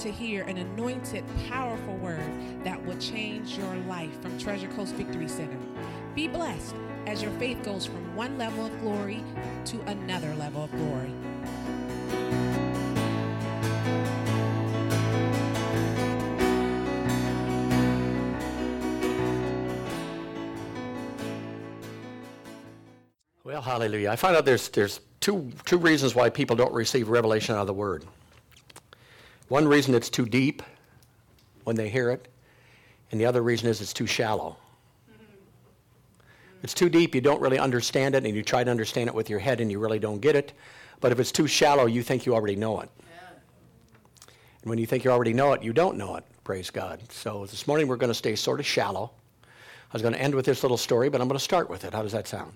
to hear an anointed, powerful word that will change your life from Treasure Coast Victory Center. Be blessed as your faith goes from one level of glory to another level of glory. Well, hallelujah. I find out there's, there's two, two reasons why people don't receive revelation out of the Word. One reason it's too deep when they hear it, and the other reason is it's too shallow. If it's too deep, you don't really understand it, and you try to understand it with your head, and you really don't get it. But if it's too shallow, you think you already know it. And when you think you already know it, you don't know it. Praise God. So this morning we're going to stay sort of shallow. I was going to end with this little story, but I'm going to start with it. How does that sound?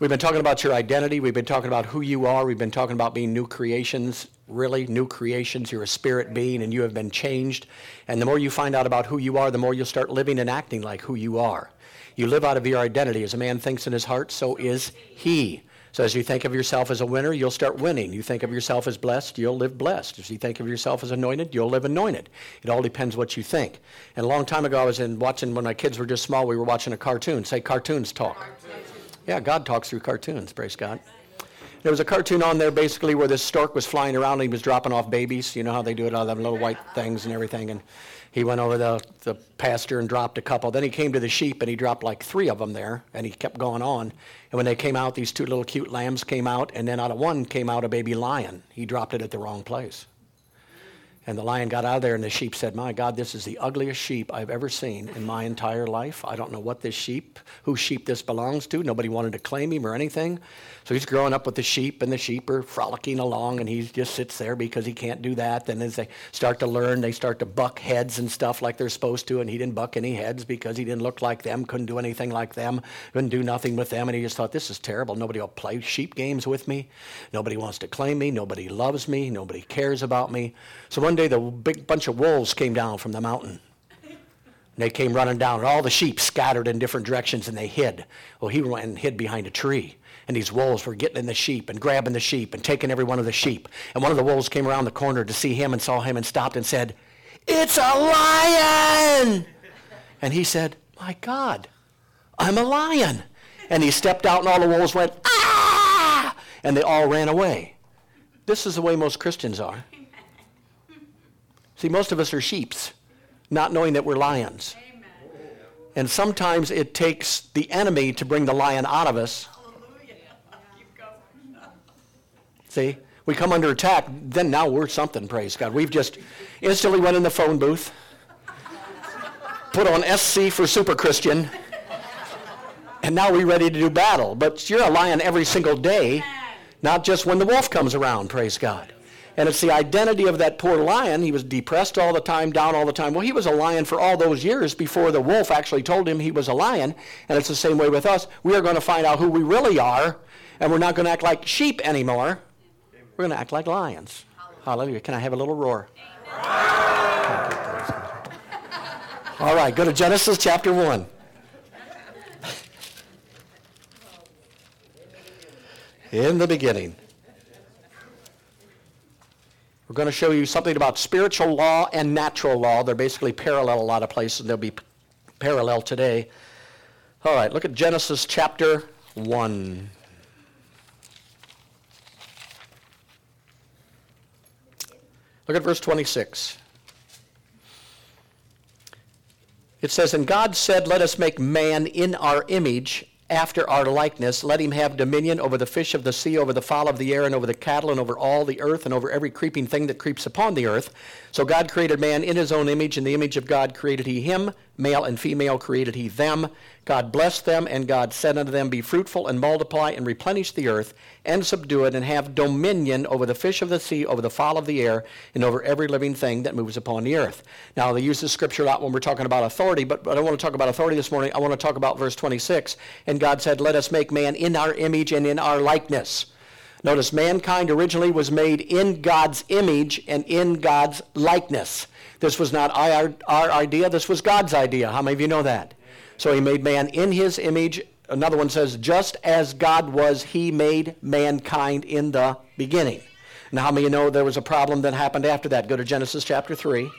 We've been talking about your identity. We've been talking about who you are. We've been talking about being new creations, really new creations. You're a spirit being and you have been changed. And the more you find out about who you are, the more you'll start living and acting like who you are. You live out of your identity. As a man thinks in his heart, so is he. So as you think of yourself as a winner, you'll start winning. You think of yourself as blessed, you'll live blessed. As you think of yourself as anointed, you'll live anointed. It all depends what you think. And a long time ago, I was in watching when my kids were just small. We were watching a cartoon. Say cartoons talk. Cartoons. Yeah, God talks through cartoons, praise God. There was a cartoon on there basically where this stork was flying around and he was dropping off babies. You know how they do it, all them little white things and everything. And he went over the, the pasture and dropped a couple. Then he came to the sheep and he dropped like three of them there and he kept going on. And when they came out, these two little cute lambs came out and then out of one came out a baby lion. He dropped it at the wrong place. And the lion got out of there, and the sheep said, My God, this is the ugliest sheep I've ever seen in my entire life. I don't know what this sheep, whose sheep this belongs to. Nobody wanted to claim him or anything. So he's growing up with the sheep, and the sheep are frolicking along, and he just sits there because he can't do that. Then as they start to learn, they start to buck heads and stuff like they're supposed to, and he didn't buck any heads because he didn't look like them, couldn't do anything like them, couldn't do nothing with them, and he just thought, This is terrible. Nobody will play sheep games with me. Nobody wants to claim me. Nobody loves me. Nobody cares about me. So one day the big bunch of wolves came down from the mountain. And they came running down, and all the sheep scattered in different directions, and they hid. Well, he went and hid behind a tree and these wolves were getting in the sheep and grabbing the sheep and taking every one of the sheep. And one of the wolves came around the corner to see him and saw him and stopped and said, It's a lion! And he said, My God, I'm a lion. And he stepped out and all the wolves went, Ah! And they all ran away. This is the way most Christians are. See, most of us are sheeps, not knowing that we're lions. And sometimes it takes the enemy to bring the lion out of us See? We come under attack, then now we're something, praise God. We've just instantly went in the phone booth, put on SC for super Christian, and now we're ready to do battle. But you're a lion every single day, not just when the wolf comes around, praise God. And it's the identity of that poor lion. He was depressed all the time, down all the time. Well, he was a lion for all those years before the wolf actually told him he was a lion. And it's the same way with us. We are going to find out who we really are, and we're not going to act like sheep anymore. We're going to act like lions. Hallelujah. Can I have a little roar? All right, go to Genesis chapter 1. In the beginning. We're going to show you something about spiritual law and natural law. They're basically parallel a lot of places. They'll be parallel today. All right, look at Genesis chapter 1. Look at verse 26. It says, And God said, Let us make man in our image, after our likeness. Let him have dominion over the fish of the sea, over the fowl of the air, and over the cattle, and over all the earth, and over every creeping thing that creeps upon the earth. So God created man in his own image. In the image of God created he him. Male and female created he them. God blessed them, and God said unto them, Be fruitful and multiply and replenish the earth and subdue it, and have dominion over the fish of the sea, over the fowl of the air, and over every living thing that moves upon the earth. Now, they use this scripture a lot when we're talking about authority, but I don't want to talk about authority this morning. I want to talk about verse 26. And God said, Let us make man in our image and in our likeness. Notice, mankind originally was made in God's image and in God's likeness. This was not our, our idea, this was God's idea. How many of you know that? So he made man in his image. Another one says, just as God was, he made mankind in the beginning. Now, how many of you know there was a problem that happened after that? Go to Genesis chapter 3.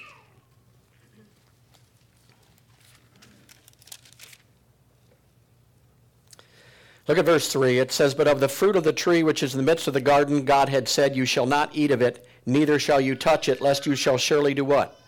Look at verse 3. It says, But of the fruit of the tree which is in the midst of the garden, God had said, You shall not eat of it, neither shall you touch it, lest you shall surely do what?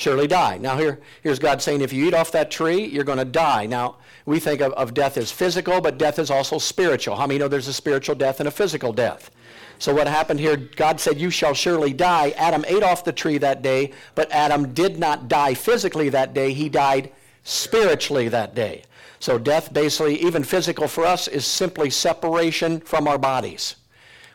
Surely die. Now, here, here's God saying, If you eat off that tree, you're going to die. Now, we think of, of death as physical, but death is also spiritual. How many know there's a spiritual death and a physical death? So, what happened here, God said, You shall surely die. Adam ate off the tree that day, but Adam did not die physically that day. He died spiritually that day. So death, basically, even physical for us, is simply separation from our bodies.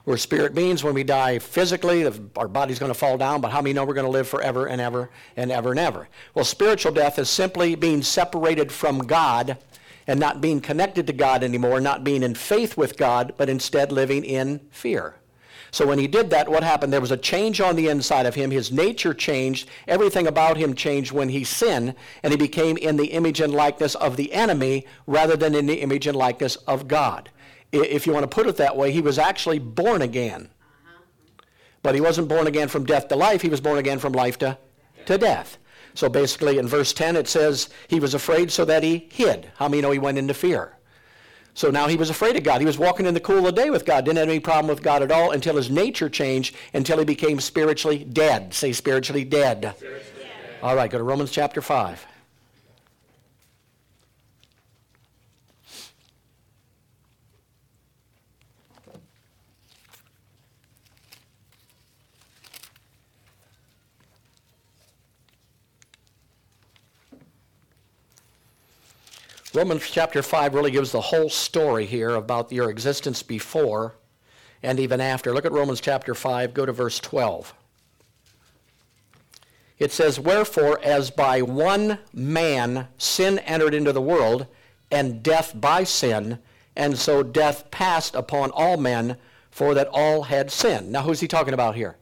We're spirit beings. When we die physically, our body's going to fall down, but how many know we're going to live forever and ever and ever and ever? Well, spiritual death is simply being separated from God and not being connected to God anymore, not being in faith with God, but instead living in fear. So when he did that, what happened? There was a change on the inside of him. His nature changed. Everything about him changed when he sinned, and he became in the image and likeness of the enemy rather than in the image and likeness of God. If you want to put it that way, he was actually born again. But he wasn't born again from death to life. He was born again from life to, to death. So basically, in verse 10, it says he was afraid so that he hid. How many know he went into fear? So now he was afraid of God. He was walking in the cool of the day with God, didn't have any problem with God at all until his nature changed, until he became spiritually dead. Say spiritually dead. Spiritually dead. All right, go to Romans chapter 5. Romans chapter 5 really gives the whole story here about your existence before and even after. Look at Romans chapter 5, go to verse 12. It says, Wherefore, as by one man sin entered into the world, and death by sin, and so death passed upon all men, for that all had sinned. Now, who's he talking about here?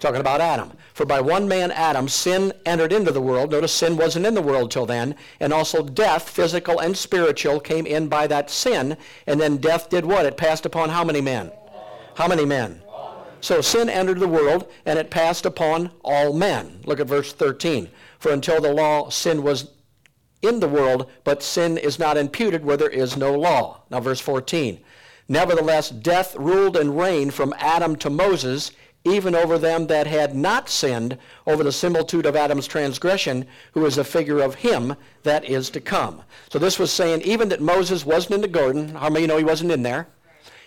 Talking about Adam. For by one man, Adam, sin entered into the world. Notice sin wasn't in the world till then. And also death, physical and spiritual, came in by that sin. And then death did what? It passed upon how many men? How many men? So sin entered the world, and it passed upon all men. Look at verse 13. For until the law, sin was in the world, but sin is not imputed where there is no law. Now, verse 14. Nevertheless, death ruled and reigned from Adam to Moses, even over them that had not sinned, over the similitude of Adam's transgression, who is a figure of him that is to come. So this was saying, even that Moses wasn't in the garden, how many know he wasn't in there?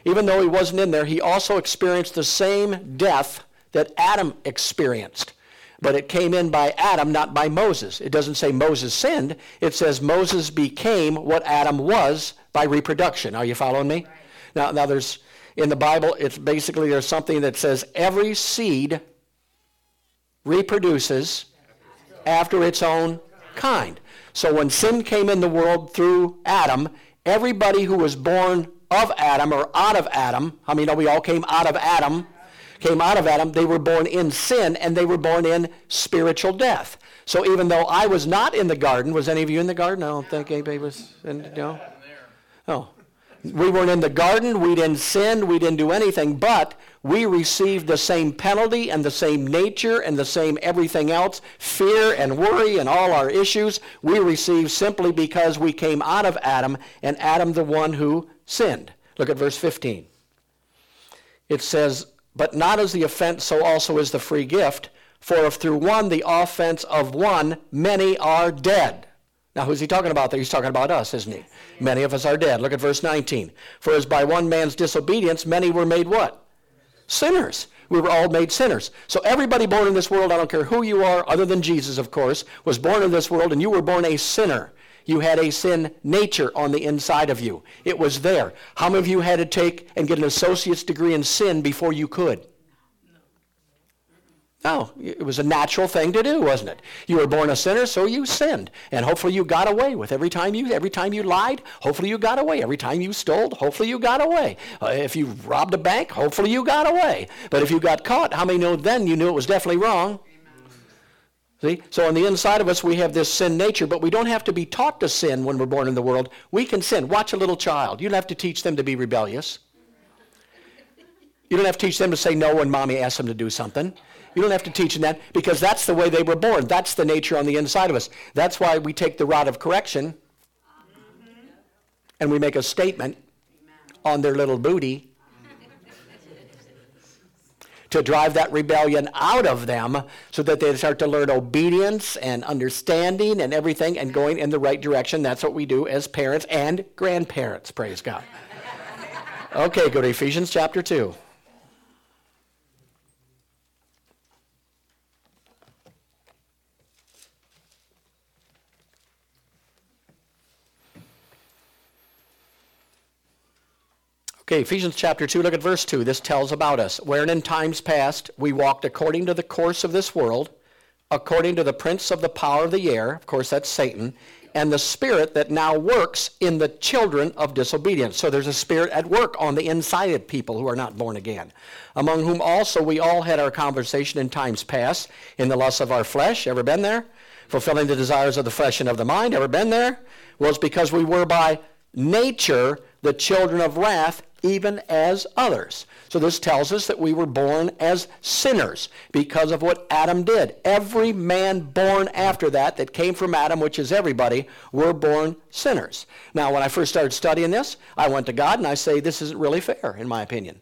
Even though he wasn't in there, he also experienced the same death that Adam experienced. But it came in by Adam, not by Moses. It doesn't say Moses sinned. It says Moses became what Adam was by reproduction. Are you following me? Now, now there's in the Bible, it's basically there's something that says every seed reproduces after its own kind. So when sin came in the world through Adam, everybody who was born of Adam or out of Adam, I mean, we all came out of Adam, came out of Adam, they were born in sin and they were born in spiritual death. So even though I was not in the garden, was any of you in the garden? I don't think anybody was in, no? Oh, we weren't in the garden, we didn't sin, we didn't do anything, but we received the same penalty and the same nature and the same everything else, fear and worry and all our issues, we received simply because we came out of Adam and Adam the one who sinned. Look at verse 15. It says, But not as the offense, so also is the free gift. For if through one the offense of one, many are dead. Now, who's he talking about there? He's talking about us, isn't he? Many of us are dead. Look at verse 19. For as by one man's disobedience, many were made what? Sinners. We were all made sinners. So everybody born in this world, I don't care who you are, other than Jesus, of course, was born in this world, and you were born a sinner. You had a sin nature on the inside of you. It was there. How many of you had to take and get an associate's degree in sin before you could? No, it was a natural thing to do, wasn't it? You were born a sinner, so you sinned, and hopefully you got away with every time you every time you lied. Hopefully you got away. Every time you stole, hopefully you got away. Uh, if you robbed a bank, hopefully you got away. But if you got caught, how many know then you knew it was definitely wrong? See? So on the inside of us, we have this sin nature, but we don't have to be taught to sin when we're born in the world. We can sin. Watch a little child. You don't have to teach them to be rebellious. You don't have to teach them to say no when mommy asks them to do something. You don't have to teach them that because that's the way they were born. That's the nature on the inside of us. That's why we take the rod of correction and we make a statement on their little booty to drive that rebellion out of them so that they start to learn obedience and understanding and everything and going in the right direction. That's what we do as parents and grandparents, praise God. Okay, go to Ephesians chapter 2. Okay, Ephesians chapter 2, look at verse 2. This tells about us. Wherein in times past we walked according to the course of this world, according to the prince of the power of the air, of course that's Satan, and the spirit that now works in the children of disobedience. So there's a spirit at work on the inside of people who are not born again, among whom also we all had our conversation in times past, in the lusts of our flesh. Ever been there? Fulfilling the desires of the flesh and of the mind. Ever been there? Was because we were by nature the children of wrath, even as others. So this tells us that we were born as sinners because of what Adam did. Every man born after that, that came from Adam, which is everybody, were born sinners. Now, when I first started studying this, I went to God and I say, this isn't really fair, in my opinion.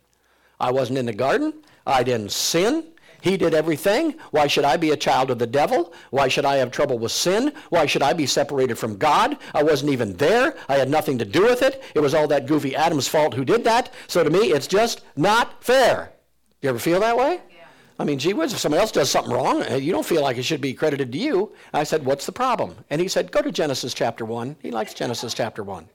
I wasn't in the garden. I didn't sin. He did everything. Why should I be a child of the devil? Why should I have trouble with sin? Why should I be separated from God? I wasn't even there. I had nothing to do with it. It was all that goofy Adam's fault who did that. So to me, it's just not fair. You ever feel that way? Yeah. I mean, gee whiz, if somebody else does something wrong, you don't feel like it should be credited to you. I said, what's the problem? And he said, go to Genesis chapter 1. He likes Genesis chapter 1.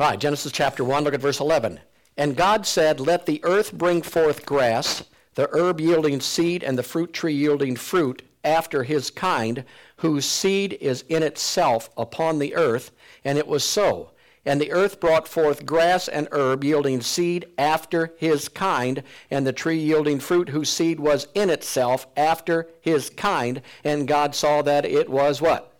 All right, Genesis chapter 1, look at verse 11. And God said, Let the earth bring forth grass, the herb yielding seed, and the fruit tree yielding fruit after his kind, whose seed is in itself upon the earth. And it was so. And the earth brought forth grass and herb yielding seed after his kind, and the tree yielding fruit whose seed was in itself after his kind. And God saw that it was what?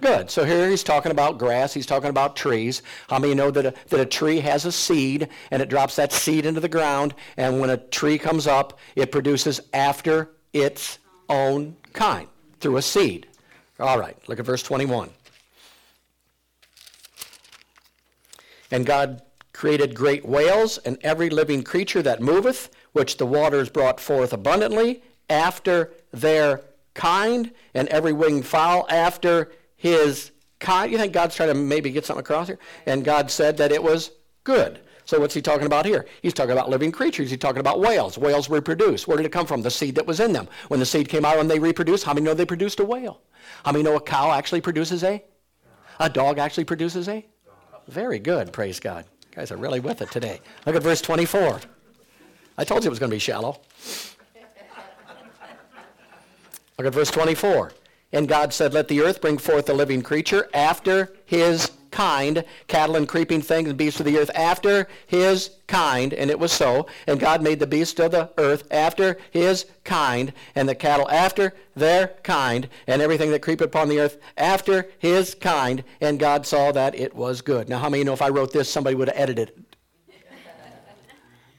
Good. So here he's talking about grass. He's talking about trees. How many know that a, that a tree has a seed and it drops that seed into the ground and when a tree comes up, it produces after its own kind through a seed. All right. Look at verse 21. And God created great whales and every living creature that moveth, which the waters brought forth abundantly after their kind, and every winged fowl after his kind. You think God's trying to maybe get something across here? And God said that it was good. So what's he talking about here? He's talking about living creatures. He's talking about whales. Whales reproduce. Where did it come from? The seed that was in them. When the seed came out and they reproduced, how many know they produced a whale? How many know a cow actually produces a? A dog actually produces a? Very good, praise God. You guys are really with it today. Look at verse 24. I told you it was going to be shallow. Look at verse 24. And God said, Let the earth bring forth a living creature after his kind, cattle and creeping things and beasts of the earth after his kind. And it was so. And God made the beasts of the earth after his kind, and the cattle after their kind, and everything that creepeth upon the earth after his kind. And God saw that it was good. Now, how many know if I wrote this, somebody would have edited it?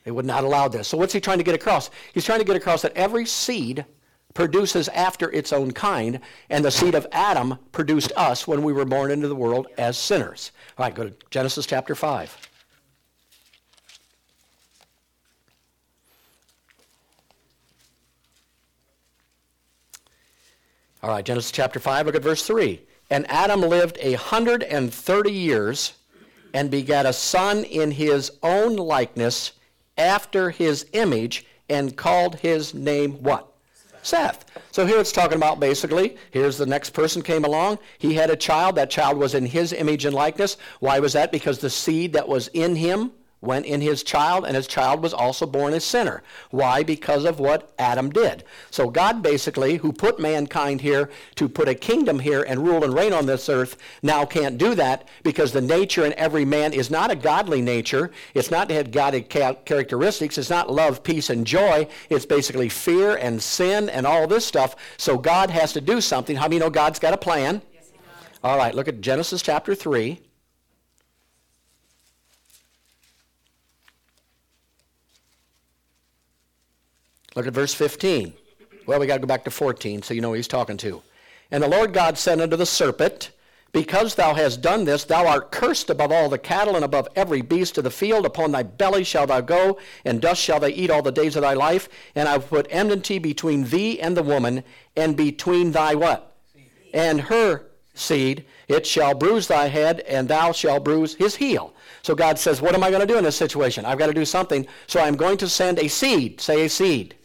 They would not allow this. So what's he trying to get across? He's trying to get across that every seed produces after its own kind, and the seed of Adam produced us when we were born into the world as sinners. All right, go to Genesis chapter 5. All right, Genesis chapter 5, look at verse 3. And Adam lived a hundred and thirty years and begat a son in his own likeness after his image and called his name what? Seth. So here it's talking about basically, here's the next person came along. He had a child. That child was in his image and likeness. Why was that? Because the seed that was in him went in his child, and his child was also born a sinner. Why? Because of what Adam did. So God basically, who put mankind here to put a kingdom here and rule and reign on this earth, now can't do that because the nature in every man is not a godly nature. It's not had godly characteristics. It's not love, peace, and joy. It's basically fear and sin and all this stuff. So God has to do something. How many know God's got a plan? Yes, all right, look at Genesis chapter 3. Look at verse 15. Well, we got to go back to 14 so you know who he's talking to. And the Lord God said unto the serpent, Because thou hast done this, thou art cursed above all the cattle and above every beast of the field. Upon thy belly shalt thou go, and dust shalt thou eat all the days of thy life. And I will put enmity between thee and the woman, and between thy what? And her seed. It shall bruise thy head, and thou shalt bruise his heel. So God says, What am I going to do in this situation? I've got to do something. So I'm going to send a seed. Say a seed.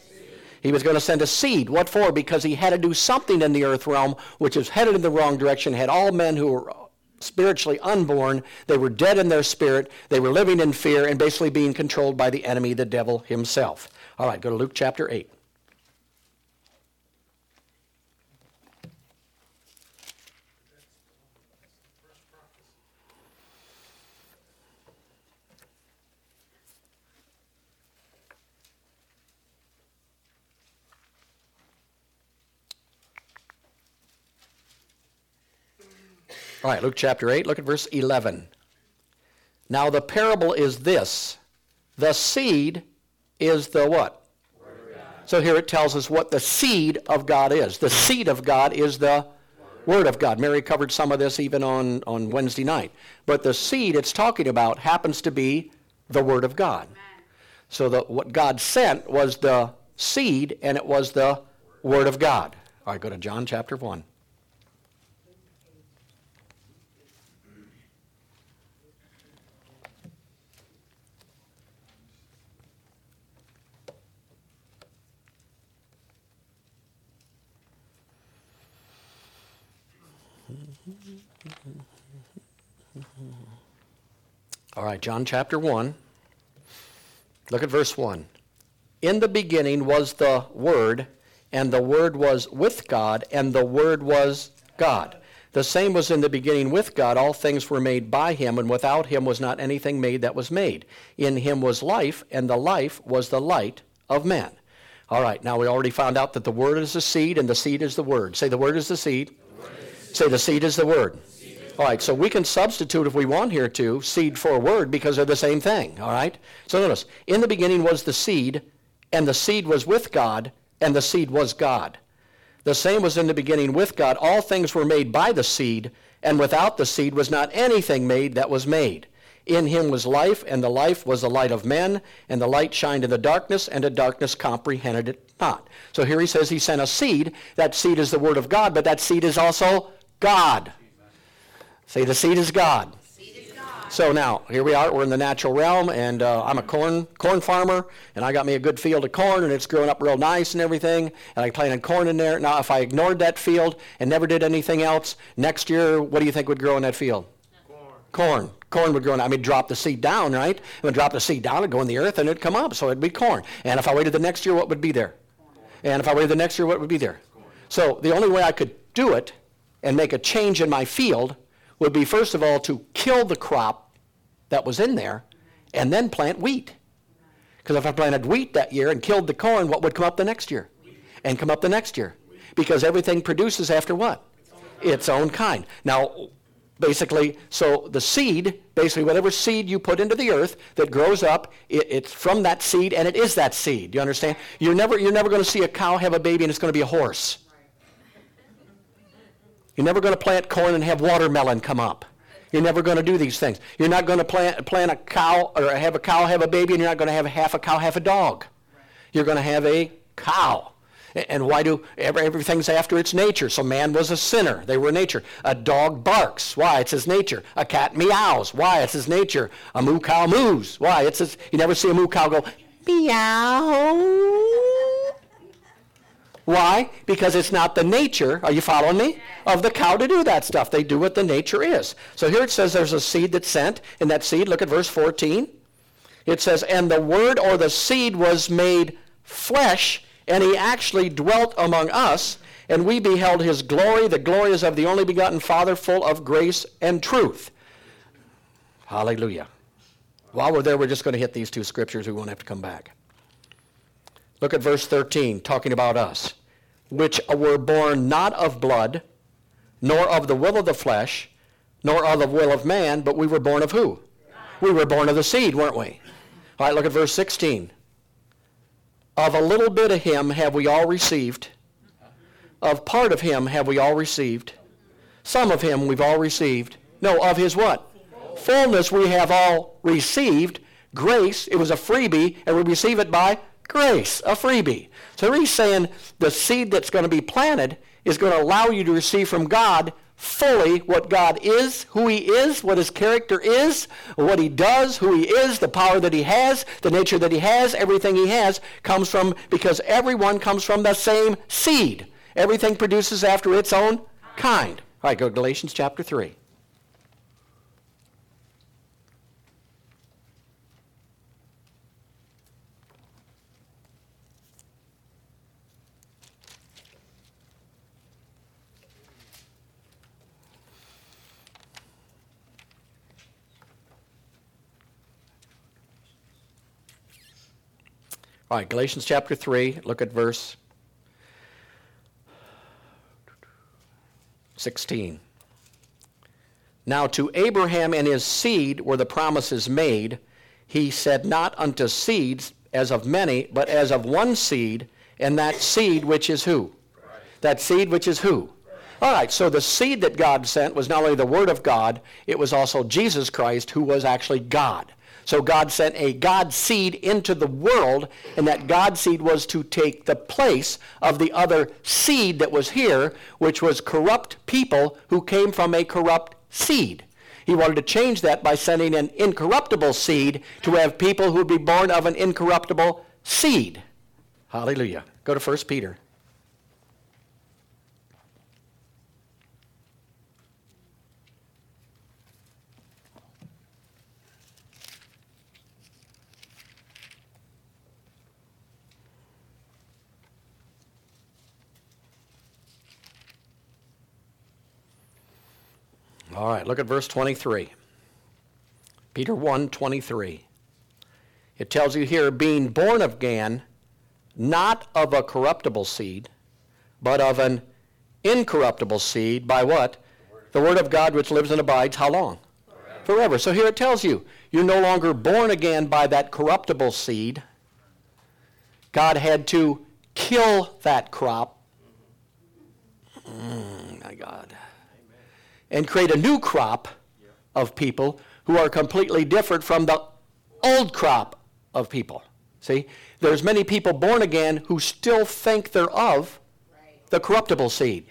He was going to send a seed. What for? Because he had to do something in the earth realm which was headed in the wrong direction, had all men who were spiritually unborn. They were dead in their spirit. They were living in fear and basically being controlled by the enemy, the devil himself. All right, go to Luke chapter 8. All right, Luke chapter 8, look at verse 11. Now the parable is this the seed is the what? So here it tells us what the seed of God is. The seed of God is the Word of God. Mary covered some of this even on, on Wednesday night. But the seed it's talking about happens to be the Word of God. So the, what God sent was the seed, and it was the Word of God. All right, go to John chapter 1. All right, John chapter 1. Look at verse 1. In the beginning was the Word, and the Word was with God, and the Word was God. The same was in the beginning with God. All things were made by him, and without him was not anything made that was made. In him was life, and the life was the light of men. All right, now we already found out that the Word is the seed, and the seed is the Word. Say, the Word is the seed. The Say, the seed is the Word. All right, so we can substitute if we want here to seed for word because they're the same thing. All right? So notice, in the beginning was the seed, and the seed was with God, and the seed was God. The same was in the beginning with God. All things were made by the seed, and without the seed was not anything made that was made. In him was life, and the life was the light of men, and the light shined in the darkness, and the darkness comprehended it not. So here he says he sent a seed. That seed is the word of God, but that seed is also God. Say, the seed is God. So now, here we are. We're in the natural realm, and uh, I'm a corn corn farmer, and I got me a good field of corn, and it's growing up real nice and everything, and I planted corn in there. Now, if I ignored that field and never did anything else, next year, what do you think would grow in that field? Corn. Corn. Corn would grow. I mean, drop the seed down, right? It would drop the seed down, it'd go in the earth, and it'd come up, so it'd be corn. And if I waited the next year, what would be there? Corn. And if I waited the next year, what would be there? Corn. So the only way I could do it and make a change in my field would be, first of all, to kill the crop that was in there and then plant wheat. Because if I planted wheat that year and killed the corn, what would come up the next year? And come up the next year? Because everything produces after what? Its own kind. Now, basically, so the seed, basically whatever seed you put into the earth that grows up, it, it's from that seed and it is that seed. You understand? You're never, you're never going to see a cow have a baby and it's going to be a horse. You're never going to plant corn and have watermelon come up. You're never going to do these things. You're not going to plant, plant a cow or have a cow have a baby and you're not going to have half a cow, half a dog. You're going to have a cow. And why do everything's after its nature? So man was a sinner. They were nature. A dog barks. Why? It's his nature. A cat meows. Why? It's his nature. A moo cow moos. Why? It's his, you never see a moo cow go meow. Why? Because it's not the nature, are you following me? Of the cow to do that stuff. They do what the nature is. So here it says there's a seed that's sent, and that seed, look at verse 14. It says, And the Word or the seed was made flesh, and he actually dwelt among us, and we beheld his glory. The glory is of the only begotten Father, full of grace and truth. Hallelujah. While we're there, we're just going to hit these two scriptures. We won't have to come back. Look at verse 13, talking about us, which were born not of blood, nor of the will of the flesh, nor of the will of man, but we were born of who? We were born of the seed, weren't we? All right, look at verse 16. Of a little bit of him have we all received. Of part of him have we all received. Some of him we've all received. No, of his what? Fullness we have all received. Grace, it was a freebie, and we receive it by grace, a freebie. So he's saying the seed that's going to be planted is going to allow you to receive from God fully what God is, who he is, what his character is, what he does, who he is, the power that he has, the nature that he has, everything he has comes from, because everyone comes from the same seed. Everything produces after its own kind. All right, go to Galatians chapter 3. All right, Galatians chapter 3, look at verse 16. Now to Abraham and his seed were the promises made. He said not unto seeds as of many, but as of one seed, and that seed which is who? That seed which is who? All right, so the seed that God sent was not only the Word of God, it was also Jesus Christ, who was actually God. So God sent a God seed into the world, and that God seed was to take the place of the other seed that was here, which was corrupt people who came from a corrupt seed. He wanted to change that by sending an incorruptible seed to have people who would be born of an incorruptible seed. Hallelujah. Go to 1 Peter. All right, look at verse 23. Peter 1 23. It tells you here, being born of again, not of a corruptible seed, but of an incorruptible seed, by what? The word of God which lives and abides how long? Forever. Forever. So here it tells you, you're no longer born again by that corruptible seed. God had to kill that crop. Mm, my God and create a new crop of people who are completely different from the old crop of people. See, there's many people born again who still think they're of the corruptible seed.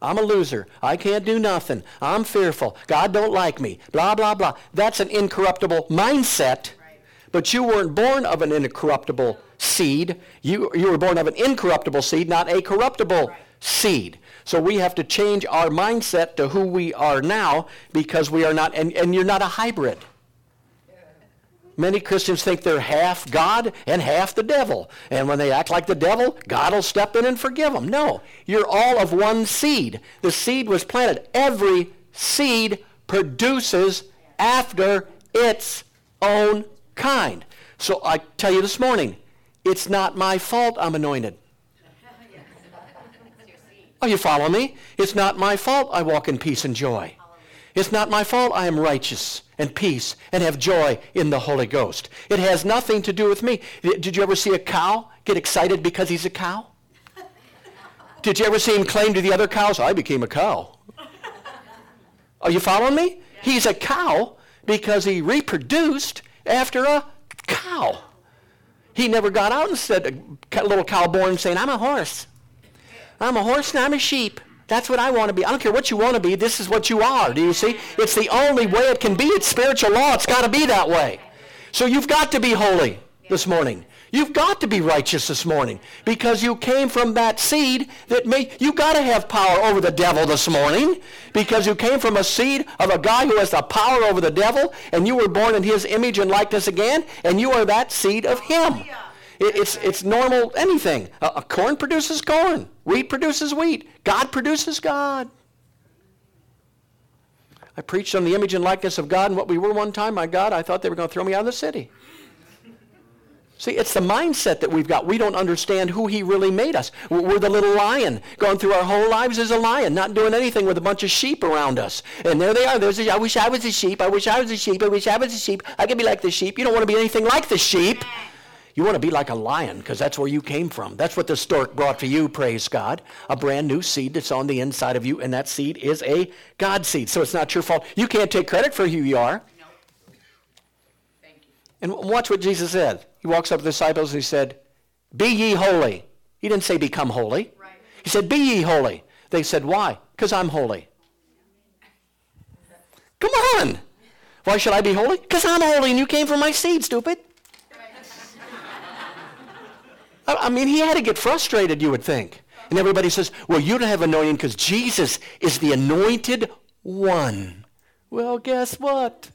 I'm a loser. I can't do nothing. I'm fearful. God don't like me. Blah, blah, blah. That's an incorruptible mindset. But you weren't born of an incorruptible seed. You, you were born of an incorruptible seed, not a corruptible seed. So we have to change our mindset to who we are now because we are not, and, and you're not a hybrid. Many Christians think they're half God and half the devil. And when they act like the devil, God will step in and forgive them. No, you're all of one seed. The seed was planted. Every seed produces after its own kind. So I tell you this morning, it's not my fault I'm anointed. Are you following me? It's not my fault I walk in peace and joy. It's not my fault I am righteous and peace and have joy in the Holy Ghost. It has nothing to do with me. Did you ever see a cow get excited because he's a cow? Did you ever see him claim to the other cows, I became a cow? Are you following me? He's a cow because he reproduced after a cow. He never got out and said, a little cow born saying, I'm a horse. I'm a horse and I'm a sheep. That's what I want to be. I don't care what you want to be. This is what you are. Do you see? It's the only way it can be. It's spiritual law. It's got to be that way. So you've got to be holy this morning. You've got to be righteous this morning because you came from that seed that made, you got to have power over the devil this morning because you came from a seed of a guy who has the power over the devil and you were born in his image and likeness again and you are that seed of him. It, it's, it's normal anything. A, a corn produces corn. Wheat produces wheat. God produces God. I preached on the image and likeness of God and what we were one time. My God, I thought they were going to throw me out of the city. See, it's the mindset that we've got. We don't understand who he really made us. We're the little lion, going through our whole lives as a lion, not doing anything with a bunch of sheep around us. And there they are. There's a, I wish I was a sheep. I wish I was a sheep. I wish I was a sheep. I could be like the sheep. You don't want to be anything like the sheep. You want to be like a lion because that's where you came from. That's what the stork brought for you, praise God. A brand new seed that's on the inside of you, and that seed is a God seed. So it's not your fault. You can't take credit for who you are. No. Thank you. And watch what Jesus said. He walks up to the disciples and he said, Be ye holy. He didn't say become holy. Right. He said, Be ye holy. They said, Why? Because I'm holy. Come on. Why should I be holy? Because I'm holy and you came from my seed, stupid. I mean, he had to get frustrated, you would think. And everybody says, well, you don't have anointing because Jesus is the anointed one. Well, guess what?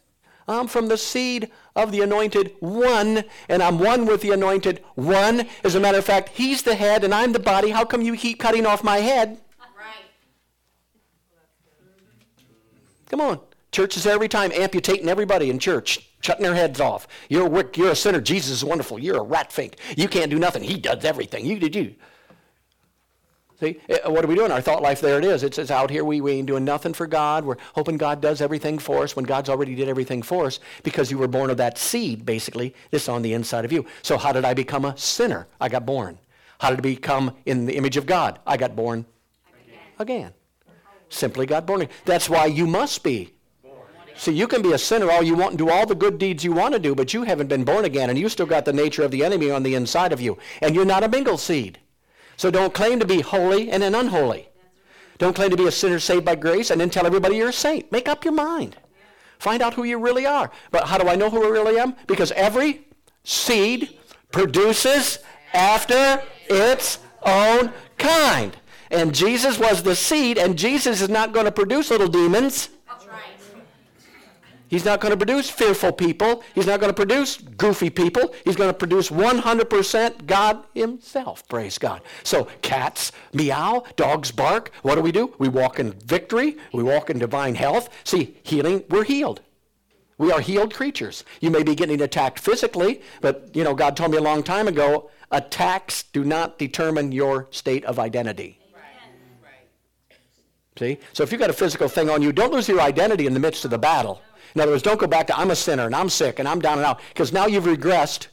I'm from the seed of the anointed one, and I'm one with the anointed one. As a matter of fact, he's the head and I'm the body. How come you keep cutting off my head? Right. Come on. Church is every time amputating everybody in church, shutting their heads off. You're a, you're a sinner. Jesus is wonderful. You're a rat fink. You can't do nothing. He does everything. You did you. See, eh, what are we doing? Our thought life, there it is. It's, it's out here. We, we ain't doing nothing for God. We're hoping God does everything for us when God's already did everything for us because you were born of that seed, basically, that's on the inside of you. So how did I become a sinner? I got born. How did I become in the image of God? I got born again. again. Simply got born again. That's why you must be. See, you can be a sinner all you want and do all the good deeds you want to do, but you haven't been born again, and you still got the nature of the enemy on the inside of you. And you're not a mingle seed. So don't claim to be holy and then unholy. Don't claim to be a sinner saved by grace and then tell everybody you're a saint. Make up your mind. Find out who you really are. But how do I know who I really am? Because every seed produces after its own kind. And Jesus was the seed, and Jesus is not going to produce little demons. He's not going to produce fearful people. He's not going to produce goofy people. He's going to produce 100% God himself. Praise God. So cats meow, dogs bark. What do we do? We walk in victory. We walk in divine health. See, healing, we're healed. We are healed creatures. You may be getting attacked physically, but you know, God told me a long time ago, attacks do not determine your state of identity. See? So if you've got a physical thing on you, don't lose your identity in the midst of the battle. In other words, don't go back to I'm a sinner and I'm sick and I'm down and out because now you've regressed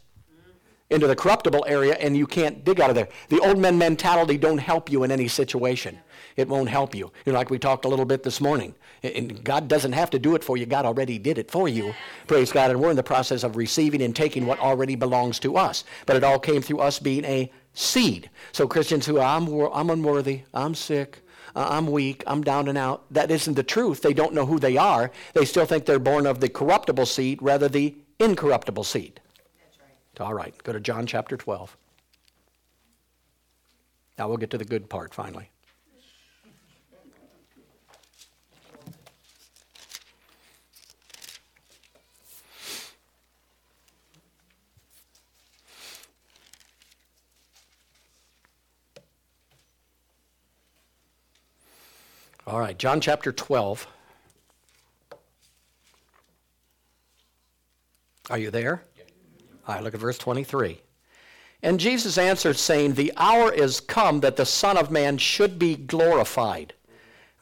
into the corruptible area and you can't dig out of there. The old men mentality don't help you in any situation. It won't help you. You know, like we talked a little bit this morning. And God doesn't have to do it for you. God already did it for you. Praise God. And we're in the process of receiving and taking what already belongs to us. But it all came through us being a seed. So Christians who I'm, I'm unworthy, I'm sick, uh, I'm weak, I'm down and out. That isn't the truth. They don't know who they are. They still think they're born of the corruptible seed rather the incorruptible seed. That's right. All right, go to John chapter 12. Now we'll get to the good part finally. All right, John chapter 12. Are you there? All right, look at verse 23. And Jesus answered, saying, The hour is come that the Son of Man should be glorified.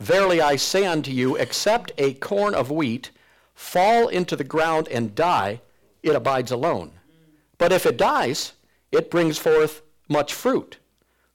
Verily I say unto you, except a corn of wheat fall into the ground and die, it abides alone. But if it dies, it brings forth much fruit.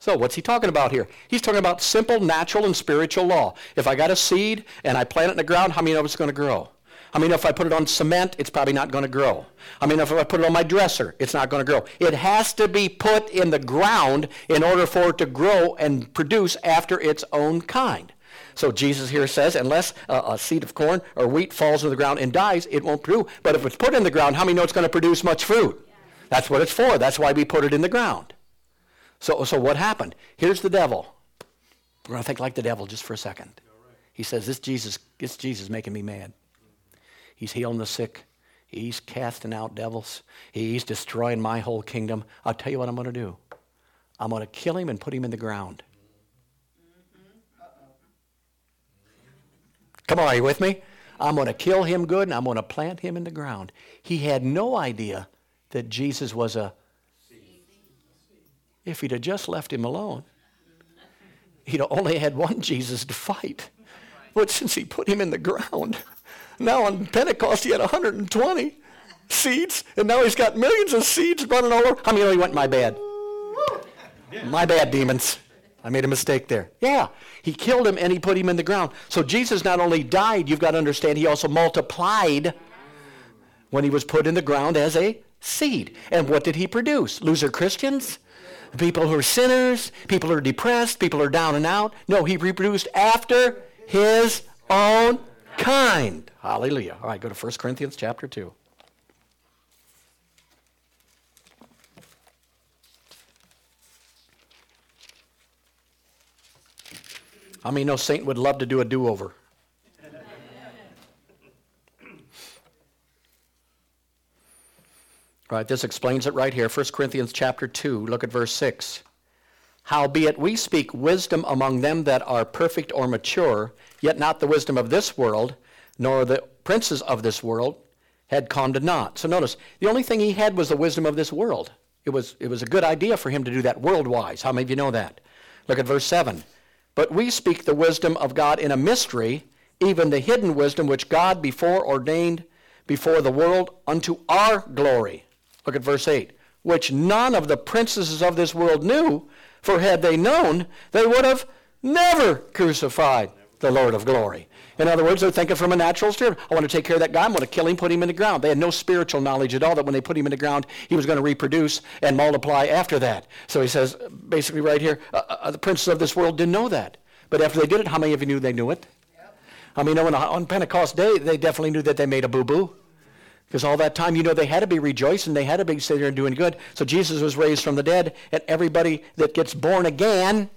So what's he talking about here? He's talking about simple natural and spiritual law. If I got a seed and I plant it in the ground, how many know it's going to grow? I mean, if I put it on cement, it's probably not going to grow. I mean, if I put it on my dresser, it's not going to grow. It has to be put in the ground in order for it to grow and produce after its own kind. So Jesus here says, unless a, seed of corn or wheat falls in the ground and dies, it won't produce. But if it's put in the ground, how many know it's going to produce much fruit? That's what it's for. That's why we put it in the ground. So, so what happened? Here's the devil. We're going to think like the devil just for a second. He says, this Jesus, this Jesus making me mad. He's healing the sick. He's casting out devils. He's destroying my whole kingdom. I'll tell you what I'm going to do. I'm going to kill him and put him in the ground. Come on, are you with me? I'm going to kill him good and I'm going to plant him in the ground. He had no idea that Jesus was a. If he'd have just left him alone, he'd only had one Jesus to fight. But since he put him in the ground, now on Pentecost he had 120 seeds, and now he's got millions of seeds running all over. How many know he went, my bad? My bad, demons. I made a mistake there. Yeah, he killed him and he put him in the ground. So Jesus not only died, you've got to understand, he also multiplied when he was put in the ground as a seed. And what did he produce? Loser Christians? People who are sinners? People who are depressed? People who are down and out? No, he reproduced after his own kind. Hallelujah. All right, go to 1 Corinthians chapter 2. I mean, no saint would love to do a do-over. Right, this explains it right here. 1 Corinthians chapter 2, look at verse 6. Howbeit we speak wisdom among them that are perfect or mature, yet not the wisdom of this world, nor the princes of this world had come to naught. So notice, the only thing he had was the wisdom of this world. It was, it was a good idea for him to do that world-wise. How many of you know that? Look at verse 7. But we speak the wisdom of God in a mystery, even the hidden wisdom which God before ordained before the world unto our glory. Look at verse 8. Which none of the princesses of this world knew, for had they known, they would have never crucified the Lord of glory. In other words, they're thinking from a natural spirit. I want to take care of that guy. I'm going to kill him, put him in the ground. They had no spiritual knowledge at all that when they put him in the ground, he was going to reproduce and multiply after that. So he says, basically right here, uh, uh, the princes of this world didn't know that. But after they did it, how many of you knew they knew it? Yep. I mean, on Pentecost Day, they definitely knew that they made a boo-boo. Because all that time, you know, they had to be rejoicing. They had to be sitting there doing good. So Jesus was raised from the dead, and everybody that gets born again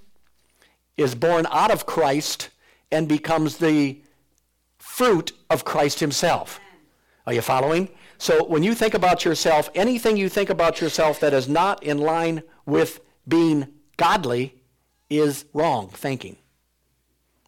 is born out of Christ and becomes the fruit of Christ himself. Are you following? So when you think about yourself, anything you think about yourself that is not in line with being godly is wrong thinking.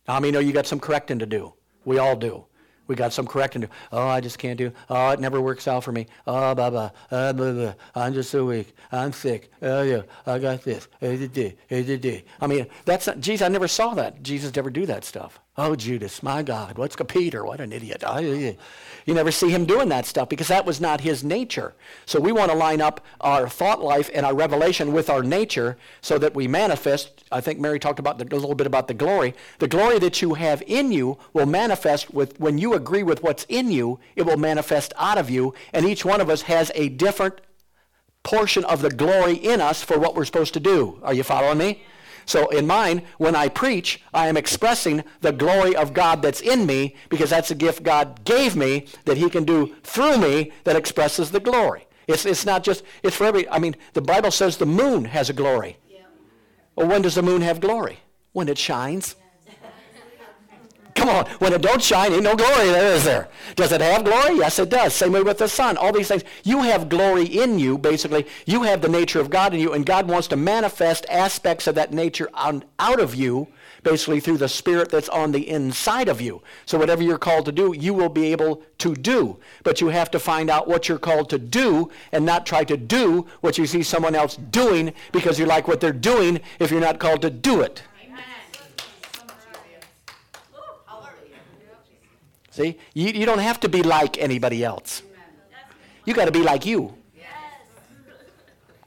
I mean, know you got some correcting to do. We all do. We got some correcting. Oh, I just can't do. Oh, it never works out for me. Oh, blah, blah, uh, blah, blah. I'm just so weak. I'm sick. Oh, yeah, I got this. I mean, that's not, Jesus, I never saw that. Jesus never do that stuff. Oh, Judas, my God, what's Peter? What an idiot. You never see him doing that stuff because that was not his nature. So we want to line up our thought life and our revelation with our nature so that we manifest. I think Mary talked about the, a little bit about the glory. The glory that you have in you will manifest with, when you agree with what's in you, it will manifest out of you. And each one of us has a different portion of the glory in us for what we're supposed to do. Are you following me? So in mine, when I preach, I am expressing the glory of God that's in me because that's a gift God gave me that he can do through me that expresses the glory. It's, it's not just, it's for every, I mean, the Bible says the moon has a glory. Yeah. Well, when does the moon have glory? When it shines. Come on, when it don't shine, ain't no glory there, is there? Does it have glory? Yes, it does. Same way with the sun. All these things. You have glory in you, basically. You have the nature of God in you, and God wants to manifest aspects of that nature on, out of you, basically through the spirit that's on the inside of you. So whatever you're called to do, you will be able to do. But you have to find out what you're called to do and not try to do what you see someone else doing because you like what they're doing if you're not called to do it. See, you, you don't have to be like anybody else. You got to be like you.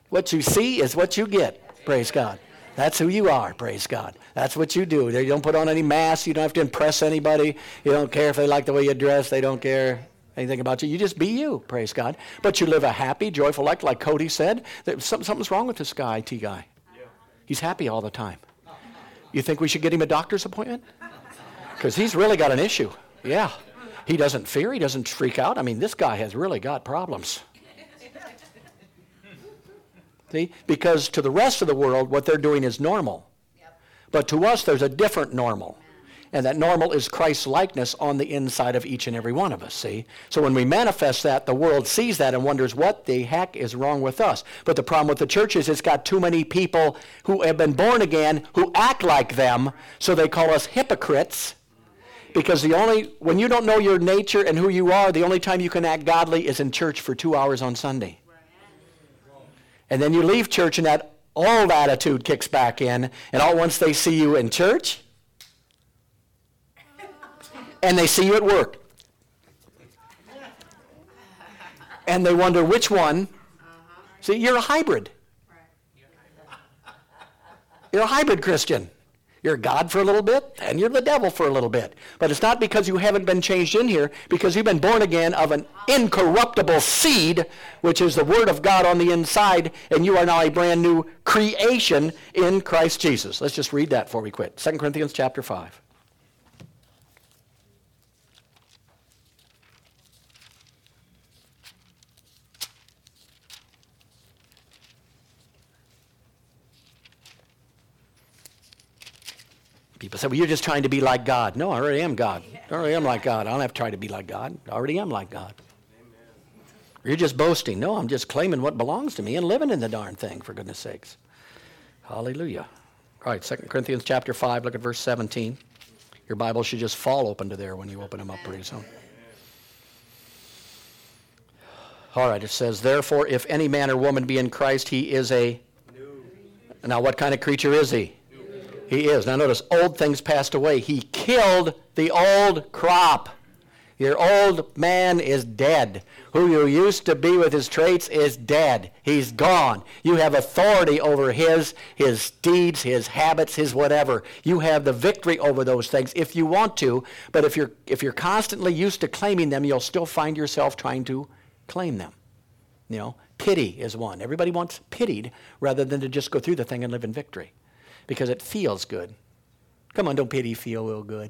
What you see is what you get. Praise God. That's who you are. Praise God. That's what you do. You don't put on any masks. You don't have to impress anybody. You don't care if they like the way you dress. They don't care anything about you. You just be you. Praise God. But you live a happy, joyful life, like Cody said. Something's wrong with this guy, T guy. He's happy all the time. You think we should get him a doctor's appointment? Because he's really got an issue. Yeah. He doesn't fear. He doesn't freak out. I mean, this guy has really got problems. See? Because to the rest of the world, what they're doing is normal. But to us, there's a different normal. And that normal is Christ's likeness on the inside of each and every one of us, see? So when we manifest that, the world sees that and wonders what the heck is wrong with us. But the problem with the church is it's got too many people who have been born again who act like them, so they call us hypocrites. Because the only, when you don't know your nature and who you are, the only time you can act godly is in church for two hours on Sunday. And then you leave church and that old attitude kicks back in, and all once they see you in church, and they see you at work. And they wonder which one. See, you're a hybrid. You're a hybrid Christian. You're God for a little bit, and you're the devil for a little bit. But it's not because you haven't been changed in here, because you've been born again of an incorruptible seed, which is the Word of God on the inside, and you are now a brand new creation in Christ Jesus. Let's just read that before we quit. 2 Corinthians chapter 5. People say, well, you're just trying to be like God. No, I already am God. I already am like God. I don't have to try to be like God. I already am like God. You're just boasting. No, I'm just claiming what belongs to me and living in the darn thing, for goodness sakes. Hallelujah. All right, 2 Corinthians chapter 5, look at verse 17. Your Bible should just fall open to there when you open them up pretty soon. All right, it says, Therefore, if any man or woman be in Christ, he is a. Now, what kind of creature is he? He is. Now notice, old things passed away. He killed the old crop. Your old man is dead. Who you used to be with his traits is dead. He's gone. You have authority over his, his deeds, his habits, his whatever. You have the victory over those things if you want to. But if you're, if you're constantly used to claiming them, you'll still find yourself trying to claim them. You know, pity is one. Everybody wants pitied rather than to just go through the thing and live in victory because it feels good. Come on, don't pity feel real good.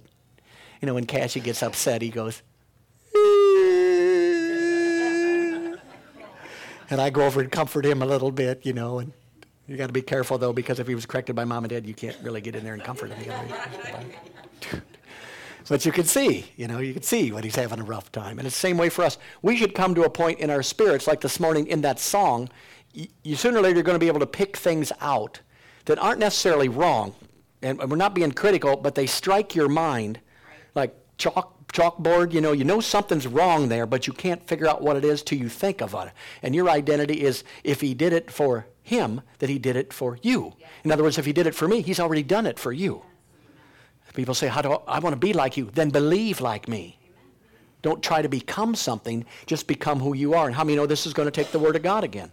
You know, when Cassie gets upset, he goes, and I go over and comfort him a little bit, you know, and you got to be careful though, because if he was corrected by mom and dad, you can't really get in there and comfort him. but you can see, you know, you can see when he's having a rough time. And it's the same way for us. We should come to a point in our spirits, like this morning in that song, you, you sooner or later are going to be able to pick things out that aren't necessarily wrong, and we're not being critical, but they strike your mind like chalk chalkboard, you know, you know something's wrong there, but you can't figure out what it is till you think about it. And your identity is if he did it for him, that he did it for you. In other words, if he did it for me, he's already done it for you. People say, How do I, I want to be like you? Then believe like me. Don't try to become something, just become who you are. And how many know this is going to take the Word of God again?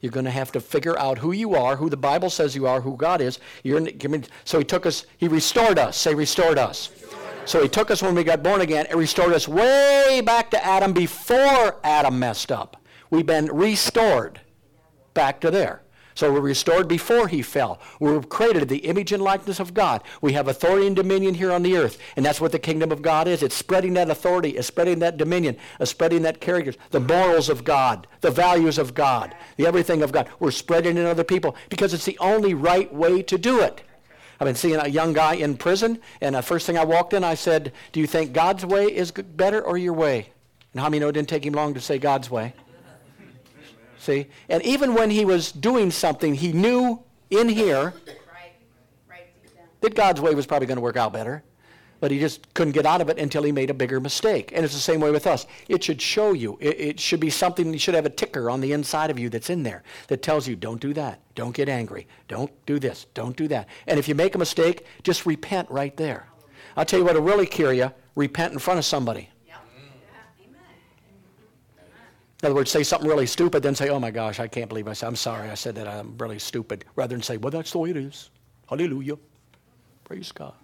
You're going to have to figure out who you are, who the Bible says you are, who God is. You're, so he took us, he restored us. Say, restored us. So he took us when we got born again and restored us way back to Adam before Adam messed up. We've been restored back to there. So we're restored before he fell. We're created in the image and likeness of God. We have authority and dominion here on the earth. And that's what the kingdom of God is. It's spreading that authority, it's spreading that dominion, it's spreading that character, the morals of God, the values of God, the everything of God. We're spreading it in other people because it's the only right way to do it. I've been seeing a young guy in prison, and the first thing I walked in, I said, Do you think God's way is better or your way? And how many know it didn't take him long to say God's way? See? And even when he was doing something, he knew in here that God's way was probably going to work out better. But he just couldn't get out of it until he made a bigger mistake. And it's the same way with us. It should show you. It, it should be something, you should have a ticker on the inside of you that's in there that tells you, don't do that. Don't get angry. Don't do this. Don't do that. And if you make a mistake, just repent right there. I'll tell you what will really cure you repent in front of somebody. In other words, say something really stupid, then say, oh my gosh, I can't believe I said, I'm sorry I said that, I'm really stupid, rather than say, well, that's the way it is. Hallelujah. Praise God.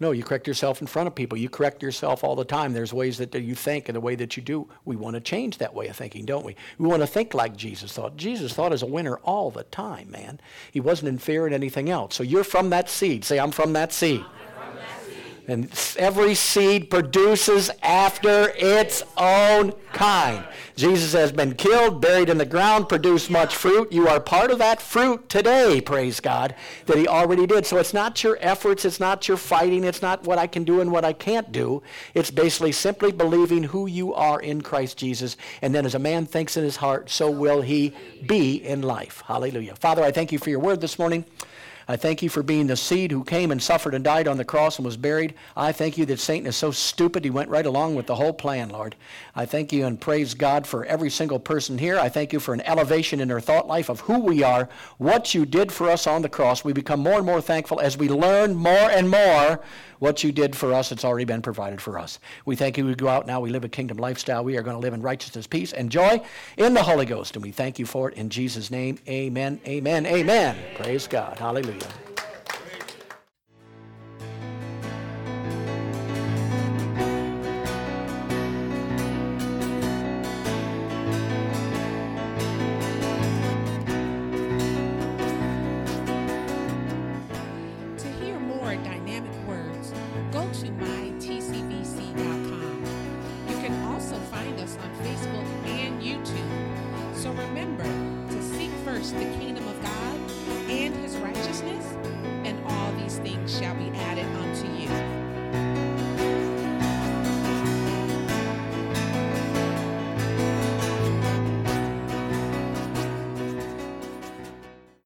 No, you correct yourself in front of people. You correct yourself all the time. There's ways that you think and the way that you do. We want to change that way of thinking, don't we? We want to think like Jesus thought. Jesus thought as a winner all the time, man. He wasn't in fear in anything else. So you're from that seed. Say, I'm from that seed. And every seed produces after its own kind. Jesus has been killed, buried in the ground, produced much fruit. You are part of that fruit today, praise God, that he already did. So it's not your efforts, it's not your fighting, it's not what I can do and what I can't do. It's basically simply believing who you are in Christ Jesus. And then as a man thinks in his heart, so will he be in life. Hallelujah. Father, I thank you for your word this morning. I thank you for being the seed who came and suffered and died on the cross and was buried. I thank you that Satan is so stupid he went right along with the whole plan, Lord. I thank you and praise God for every single person here. I thank you for an elevation in our thought life of who we are, what you did for us on the cross. We become more and more thankful as we learn more and more what you did for us, it's already been provided for us. We thank you. We go out now. We live a kingdom lifestyle. We are going to live in righteousness, peace, and joy in the Holy Ghost. And we thank you for it in Jesus' name. Amen. Amen. Amen. Praise God. Hallelujah. First